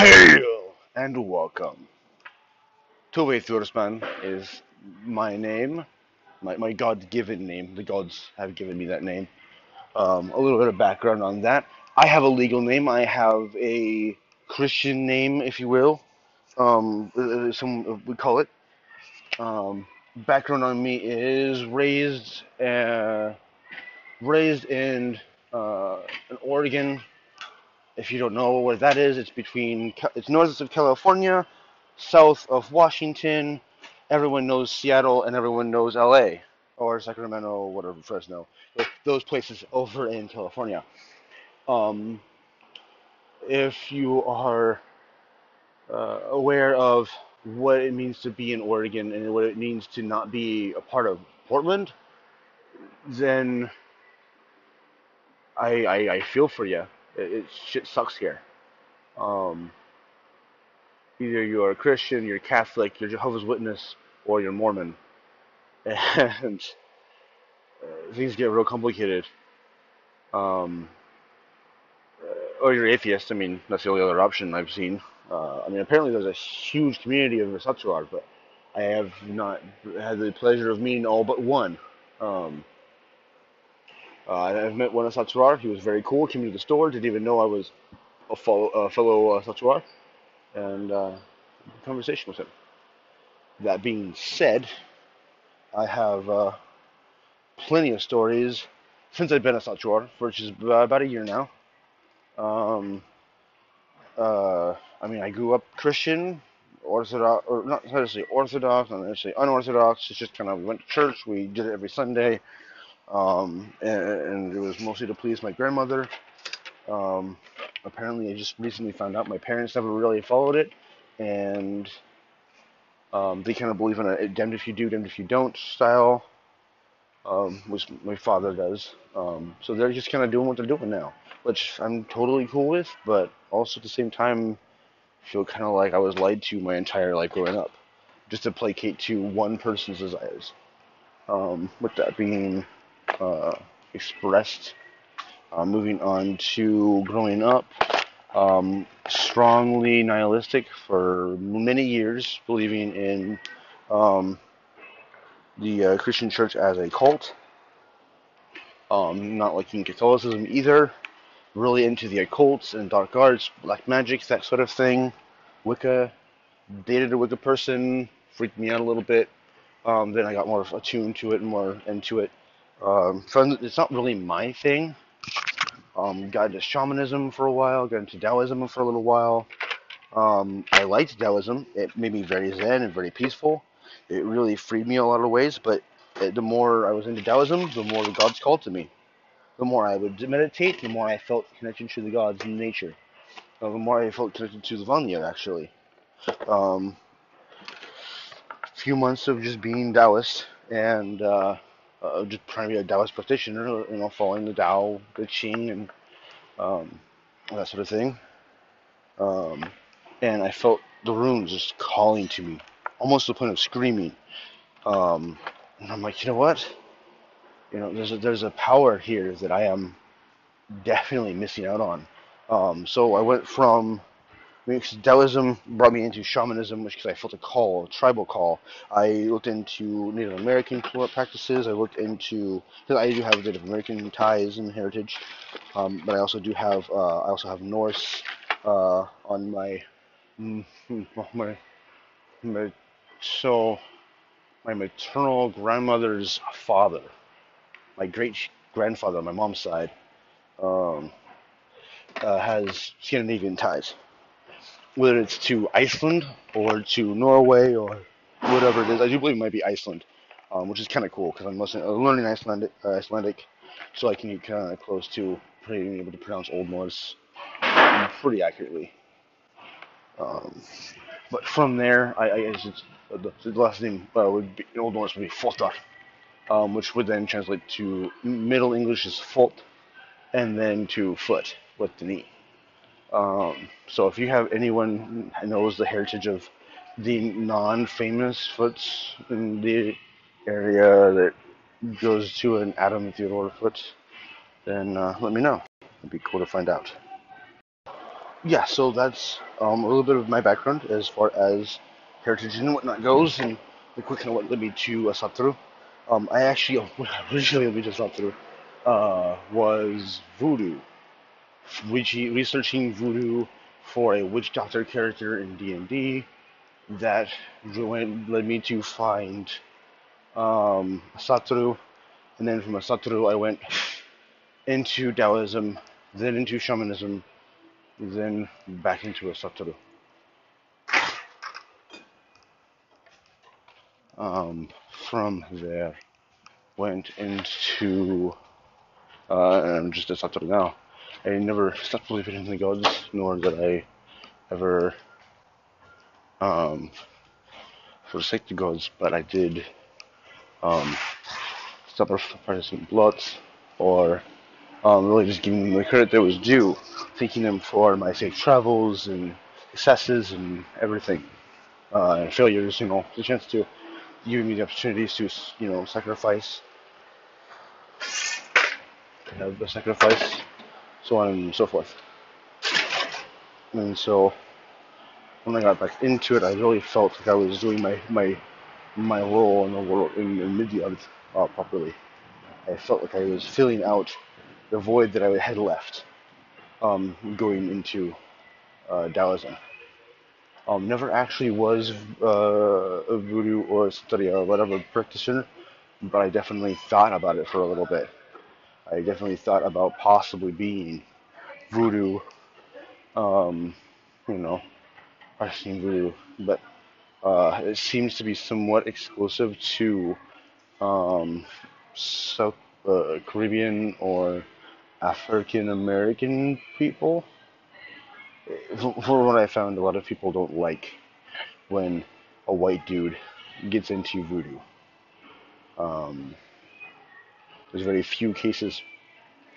Hail and welcome. Tove Thursman is my name, my, my God given name. The gods have given me that name. Um, a little bit of background on that. I have a legal name, I have a Christian name, if you will. Um, uh, uh, some we call it. Um, background on me is raised uh, raised in uh, in Oregon. If you don't know where that is, it's between it's north of California, south of Washington. Everyone knows Seattle, and everyone knows LA or Sacramento, whatever Fresno. Those places over in California. Um, if you are uh, aware of what it means to be in Oregon and what it means to not be a part of Portland, then I I, I feel for you. It, it shit sucks here. Um, either you're a Christian, you're Catholic, you're Jehovah's Witness, or you're Mormon, and uh, things get real complicated. Um, uh, or you're atheist. I mean, that's the only other option I've seen. Uh, I mean, apparently there's a huge community of Asatruar, but I have not had the pleasure of meeting all but one. Um, uh, I've met one of Asatruar. He was very cool. Came to the store. Didn't even know I was a fellow uh. And uh, conversation with him. That being said, I have uh, plenty of stories since I've been a Asatruar, which is about a year now. Um, uh, I mean, I grew up Christian, Orthodox, or not necessarily Orthodox, not necessarily unorthodox. It's just kind of we went to church. We did it every Sunday, um, and, and, it was mostly to please my grandmother. Um, apparently, I just recently found out my parents never really followed it, and um, they kind of believe in a damned if you do, damned if you don't style, um, which my father does. Um, so they're just kind of doing what they're doing now, which I'm totally cool with, but also at the same time, feel kind of like I was lied to my entire life growing up, just to placate to one person's desires. Um, with that being uh, expressed, uh, moving on to growing up, um, strongly nihilistic for many years, believing in um, the uh, Christian church as a cult. Um, not liking Catholicism either. Really into the occults and dark arts, black magic, that sort of thing. Wicca, dated a Wicca person, freaked me out a little bit. Um, then I got more attuned to it and more into it. Um, it's not really my thing. Um, got into shamanism for a while, got into Taoism for a little while. Um, I liked Taoism. It made me very zen and very peaceful. It really freed me a lot of ways, but the more I was into Taoism, the more the gods called to me. The more I would meditate, the more I felt connected to the gods and nature. Uh, the more I felt connected to the Vanir, actually. Um, few months of just being Taoist and uh, uh, just trying to be a Taoist practitioner, you know, following the Tao, the Qing, and um, that sort of thing. Um, and I felt the runes just calling to me, almost to the point of screaming. Um, and I'm like, you know what? You know, there's a, there's a power here that I am definitely missing out on. Um, so I went from Taoism brought me into shamanism, which because I felt a call, a tribal call. I looked into Native American practices. I looked into because I do have Native American ties and heritage, um, but I also do have uh, I also have Norse uh, on my my my so my maternal grandmother's father, my great grandfather on my mom's side, um, uh, has Scandinavian ties whether it's to Iceland or to Norway or whatever it is. I do believe it might be Iceland, um, which is kind of cool because I'm listening, uh, learning Icelandic, uh, Icelandic, so I can get kind of close to being able to pronounce Old Norse pretty accurately. Um, but from there, I, I guess it's, uh, the, the, last name uh, would be Old Norse would be Fotar, um, which would then translate to Middle English is Folt, and then to foot with the knee. Um, so if you have anyone who knows the heritage of the non-famous Foots in the area that goes to an Adam Theodore Foot, then uh, let me know. It'd be cool to find out. Yeah, so that's um, a little bit of my background as far as heritage and whatnot goes, and the quick of what led me to Asatru. Um, I actually originally led me to Asatru uh, was voodoo, researching voodoo for a witch doctor character in D and D. That led me to find um, Asatru, and then from Asatru I went into Taoism, then into shamanism, then back into Asatru. Um, from there, went into, uh, I'm just a Asatru now. I never stopped believing in the gods, nor did I ever um, forsake the gods, but I did um, stop practicing blots or um, really just giving them the credit that was due, thanking them for my safe travels and successes and everything, uh, and failures, you know, the chance to give me the opportunities to, you know, sacrifice, have a sacrifice, so on and so forth. And so, when I got back into it, I really felt like I was doing my my my role in the world in, in Midgard uh, properly. I felt like I was filling out the void that I had left um, going into uh. Um, never actually was uh, a voodoo or a or whatever practitioner, but I definitely thought about it for a little bit. I definitely thought about possibly being voodoo, um, you know, practicing voodoo, but uh, it seems to be somewhat exclusive to um, South uh, Caribbean or African American people. For what I found, a lot of people don't like when a white dude gets into voodoo. Um, there's very few cases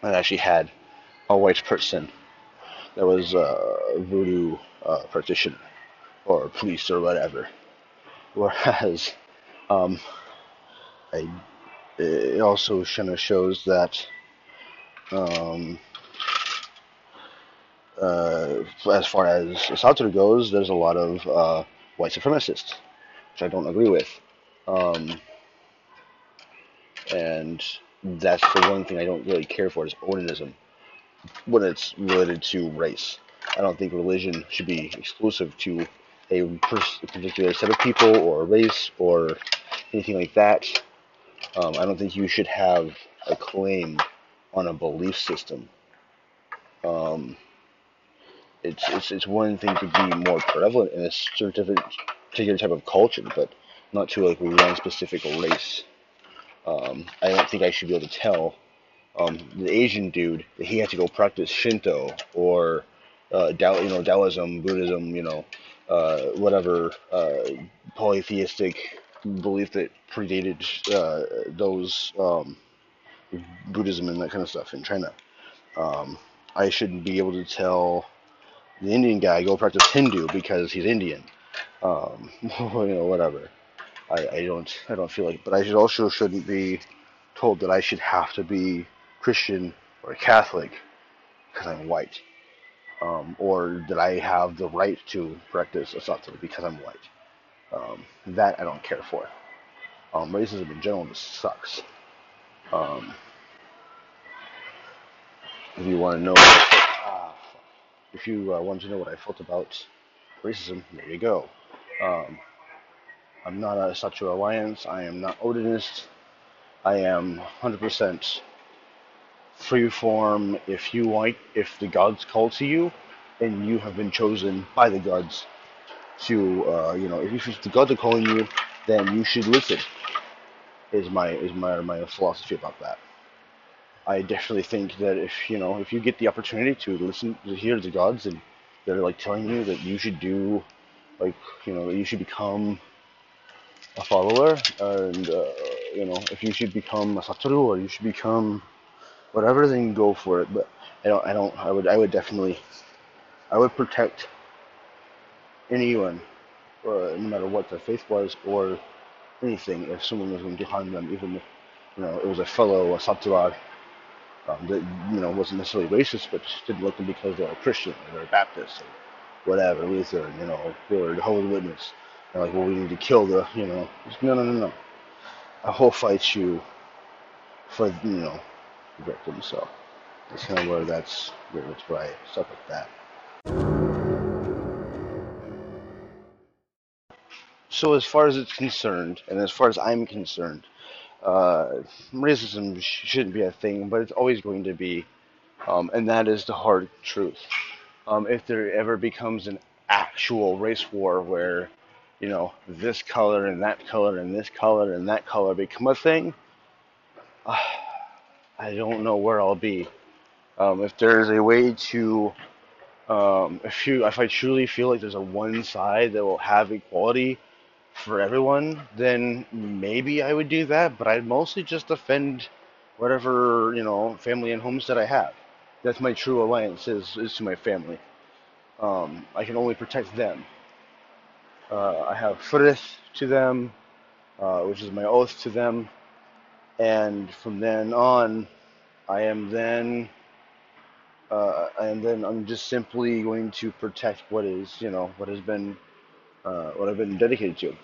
that actually had a white person that was a voodoo uh, practitioner or police or whatever. Whereas, um, I, it also kind of shows that um, uh, as far as Asatru goes, there's a lot of uh, white supremacists, which I don't agree with. Um, and that's the one thing I don't really care for is Odinism when it's related to race. I don't think religion should be exclusive to a, particular set of people or a race or anything like that. Um, I don't think you should have a claim on a belief system. Um, it's, it's, it's one thing to be more prevalent in a certain particular type of culture, but not to like one specific race. Um, I don't think I should be able to tell um, the Asian dude that he had to go practice Shinto or uh, you know, Taoism, Buddhism, you know, uh, whatever uh, polytheistic belief that predated uh, those um, Buddhism and that kind of stuff in China. Um, I shouldn't be able to tell the Indian guy go practice Hindu because he's Indian. Um, you know, whatever. I, I don't I don't feel like, but I should also shouldn't be told that I should have to be Christian or Catholic because I'm white, um, or that I have the right to practice asatru because I'm white. Um, that I don't care for. Um, racism in general just sucks. Um, if you want to know, if you uh, want to know what I felt about racism, there you go. I'm not a Asatru Alliance. I am not Odinist. I am 100% free form. If you like, if the gods call to you, and you have been chosen by the gods to, uh, you know, if, if the gods are calling you, then you should listen. Is my is my my philosophy about that. I definitely think that if you know if you get the opportunity to listen to hear the gods and they're like telling you that you should do like you know you should become a follower and uh, you know if you should become a satoru or you should become whatever then go for it but I don't I don't I would I would definitely I would protect anyone uh, no matter what their faith was or anything if someone was going to harm them even if you know it was a fellow a Satura um, that you know wasn't necessarily racist, but just didn't like them because they were Christian or they Baptist or whatever, Lutheran, you know, or holy Witness. They're like, well, we need to kill the, you know, no, no, no, no. I will fight you for, you know, the victim. So that's kind of where that's where it's right, stuff like that. So as far as it's concerned, and as far as I'm concerned, uh, racism sh- shouldn't be a thing, but it's always going to be, um, and that is the hard truth. Um, if there ever becomes an actual race war where, you know, this color and that color and this color and that color become a thing, uh, I don't know where I'll be. Um, if there's a way to, um, if you, if I truly feel like there's a one side that will have equality for everyone, then maybe I would do that. But I'd mostly just defend whatever you know family and homes that I have. That's my true alliance is is to my family. Um, I can only protect them. Uh, I have frith to them, uh, which is my oath to them, and from then on, I am then. Uh, and then I'm just simply going to protect what is, you know, what has been, uh, what I've been dedicated to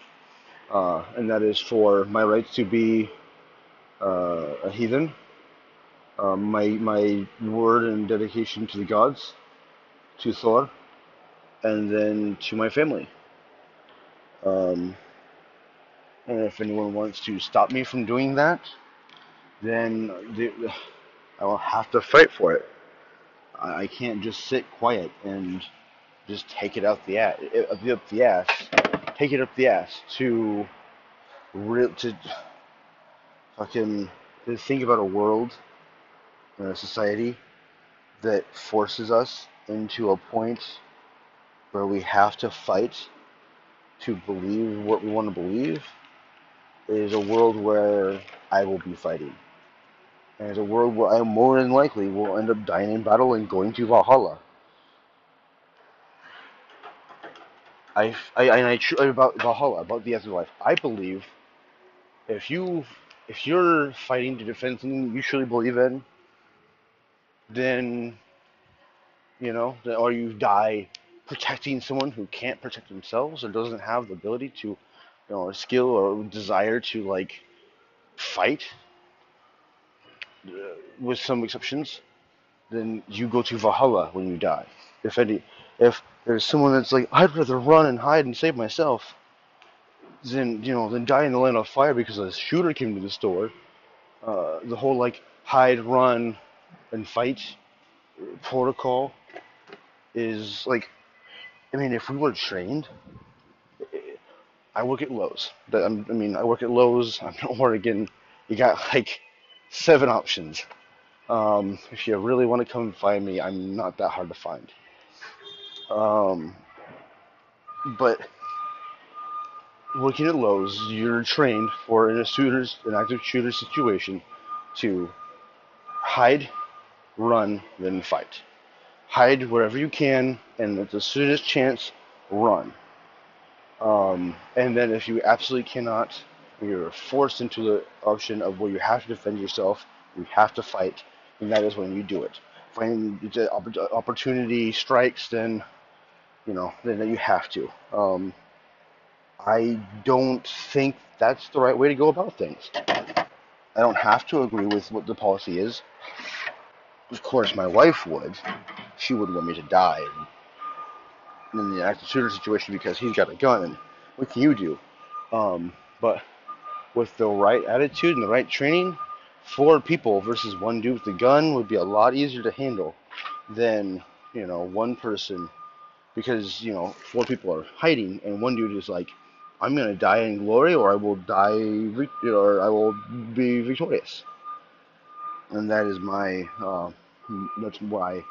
uh, and that is for my rights to be uh, a heathen, uh, my my word and dedication to the gods, to Thor, and then to my family. Um, and if anyone wants to stop me from doing that, then I will have to fight for it. I, I can't just sit quiet and just take it out the ass, up the ass take it up the ass to real to fucking to think about a world a society that forces us into a point where we have to fight to believe what we want to believe is a world where I will be fighting. And it's a world where I more than likely will end up dying in battle and going to Valhalla. I, I, and I about Valhalla, about the afterlife. I believe if you if you're fighting to defend something you truly believe in, then you know, or you die protecting someone who can't protect themselves or doesn't have the ability to, you know, skill or desire to like fight, uh, with some exceptions, then you go to Valhalla when you die. If any, if there's someone that's like, I'd rather run and hide and save myself than you know than die in the land of fire because a shooter came to the store. Uh, the whole like hide, run, and fight protocol is like, I mean, if we were trained, I work at Lowe's. I mean, I work at Lowe's. I'm in Oregon. You got like seven options. Um, if you really want to come find me, I'm not that hard to find. Um, but working at Lowe's, you're trained for in a shooter's an active shooter situation to hide, run, then fight. Hide wherever you can, and at the soonest chance, run. Um, and then if you absolutely cannot, you're forced into the option of where you have to defend yourself, you have to fight, and that is when you do it. When the opportunity strikes, then you know, then you have to. Um, I don't think that's the right way to go about things. I don't have to agree with what the policy is. Of course, my wife would. She wouldn't want me to die in the active shooter situation because he's got a gun. What can you do? Um, but with the right attitude and the right training, four people versus one dude with a gun would be a lot easier to handle than you know one person because you know four people are hiding and one dude is like i'm gonna die in glory or i will die or i will be victorious and that is my uh, that's where i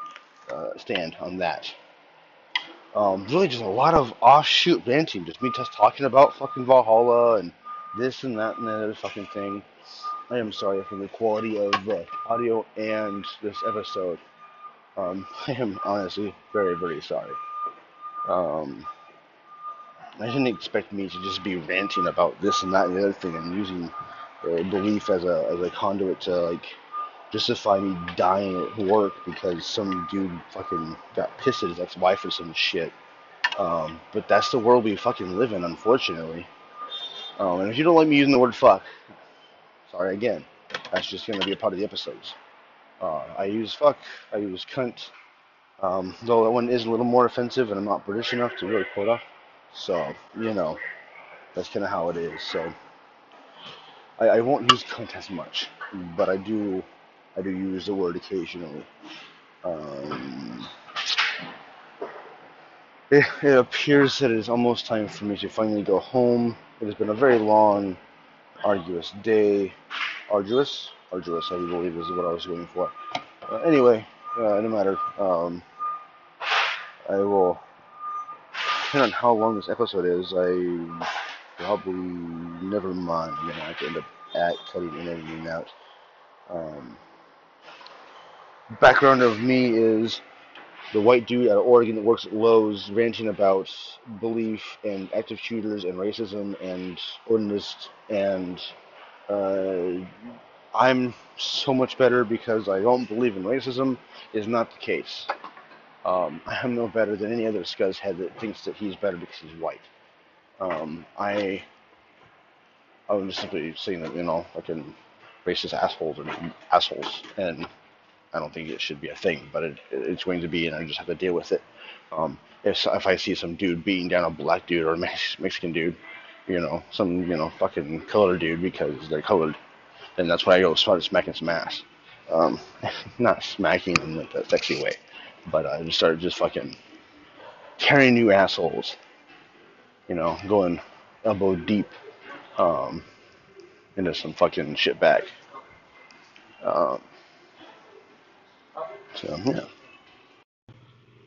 uh, stand on that. Um, really just a lot of offshoot ranting just me just talking about fucking valhalla and this and that and that other fucking thing. I am sorry for the quality of the audio and this episode. Um, i am honestly very very sorry. Um, I didn't expect me to just be ranting about this and that and the other thing and using uh, belief as a as a conduit to like justify me dying at work because some dude fucking got pissed at his ex-wife or some shit. Um, but that's the world we fucking live in, unfortunately. Um, and if you don't like me using the word fuck, sorry again. That's just going to be a part of the episodes. Uh, I use fuck, I use cunt, um, though that one is a little more offensive and I'm not British enough to really quote off. So, you know, that's kind of how it is. So, I, I won't use cunt as much, but I do, I do use the word occasionally. Um, it, it appears that it is almost time for me to finally go home. It has been a very long, arduous day. Arduous? Arduous, I believe is what I was going for. Uh, anyway, uh, no matter. Um, I will, depending on how long this episode is, I probably never mind. I'm gonna have to end up at cutting in and editing out. Um, background of me is the white dude out of Oregon that works at Lowe's ranting about belief and active shooters and racism and ordinance and uh, I'm so much better because I don't believe in racism is not the case. Um, I'm no better than any other scuzz head that thinks that he's better because he's white. Um, I I'm just simply saying that you know fucking racist assholes and assholes and I don't think it should be a thing, but it, it's going to be, and I just have to deal with it. Um, if if I see some dude beating down a black dude or a Mexican dude, you know, some you know fucking colored dude because they're colored, then that's why I go start smacking some ass. Um, not smacking in like a sexy way, but I just started just fucking carrying new assholes, you know, going elbow deep um, into some fucking shit bag. Um, so yeah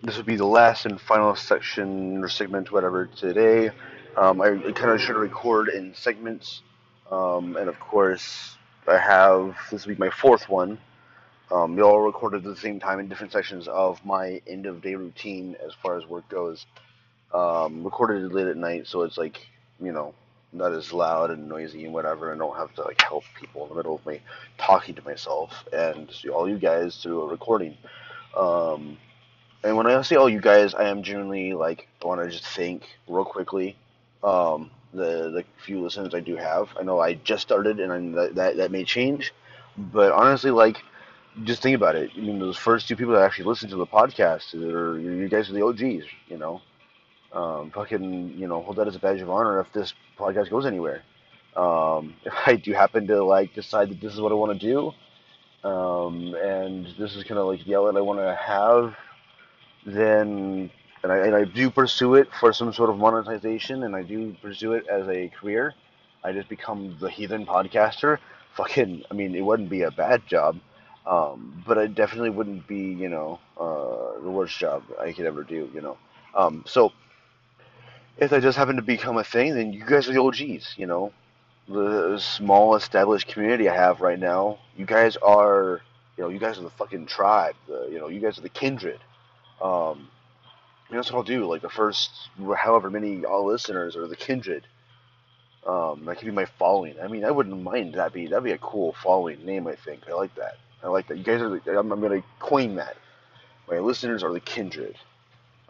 this would be the last and final section or segment, whatever, today. Um, I kind of should record in segments, um, and of course, I have this will be my fourth one. Um, they all recorded at the same time in different sections of my end of day routine as far as work goes. Um, recorded late at night, so it's like you know not as loud and noisy and whatever, and don't have to like help people in the middle of me talking to myself and all you guys through a recording. Um, and when I say all you guys, I am genuinely like want to just thank real quickly um, the the few listeners I do have. I know I just started, and I, that, that that may change, but honestly, like just think about it. I mean, those first two people that actually listened to the podcast, are, you guys are the OGs. You know, um, fucking you know hold that as a badge of honor if this podcast goes anywhere. Um, if I do happen to like decide that this is what I want to do, um, and this is kind of like the outlet I want to have then and I, and I do pursue it for some sort of monetization and I do pursue it as a career, I just become the heathen podcaster. Fucking, I mean, it wouldn't be a bad job, um, but it definitely wouldn't be, you know, uh, the worst job I could ever do, you know. Um, so, if that just happen to become a thing, then you guys are the OGs, you know. The small established community I have right now, you guys are, you know, you guys are the fucking tribe. The, you know, you guys are the kindred um, and that's what I'll do. Like the first, however many all listeners or the kindred, um, that could be my following. I mean, I wouldn't mind that be that'd be a cool following name. I think I like that. I like that. You guys are. The, I'm, I'm gonna coin that. My listeners are the kindred.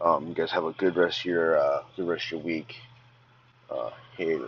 Um, you guys have a good rest of your uh, good rest of your week. Uh, hey.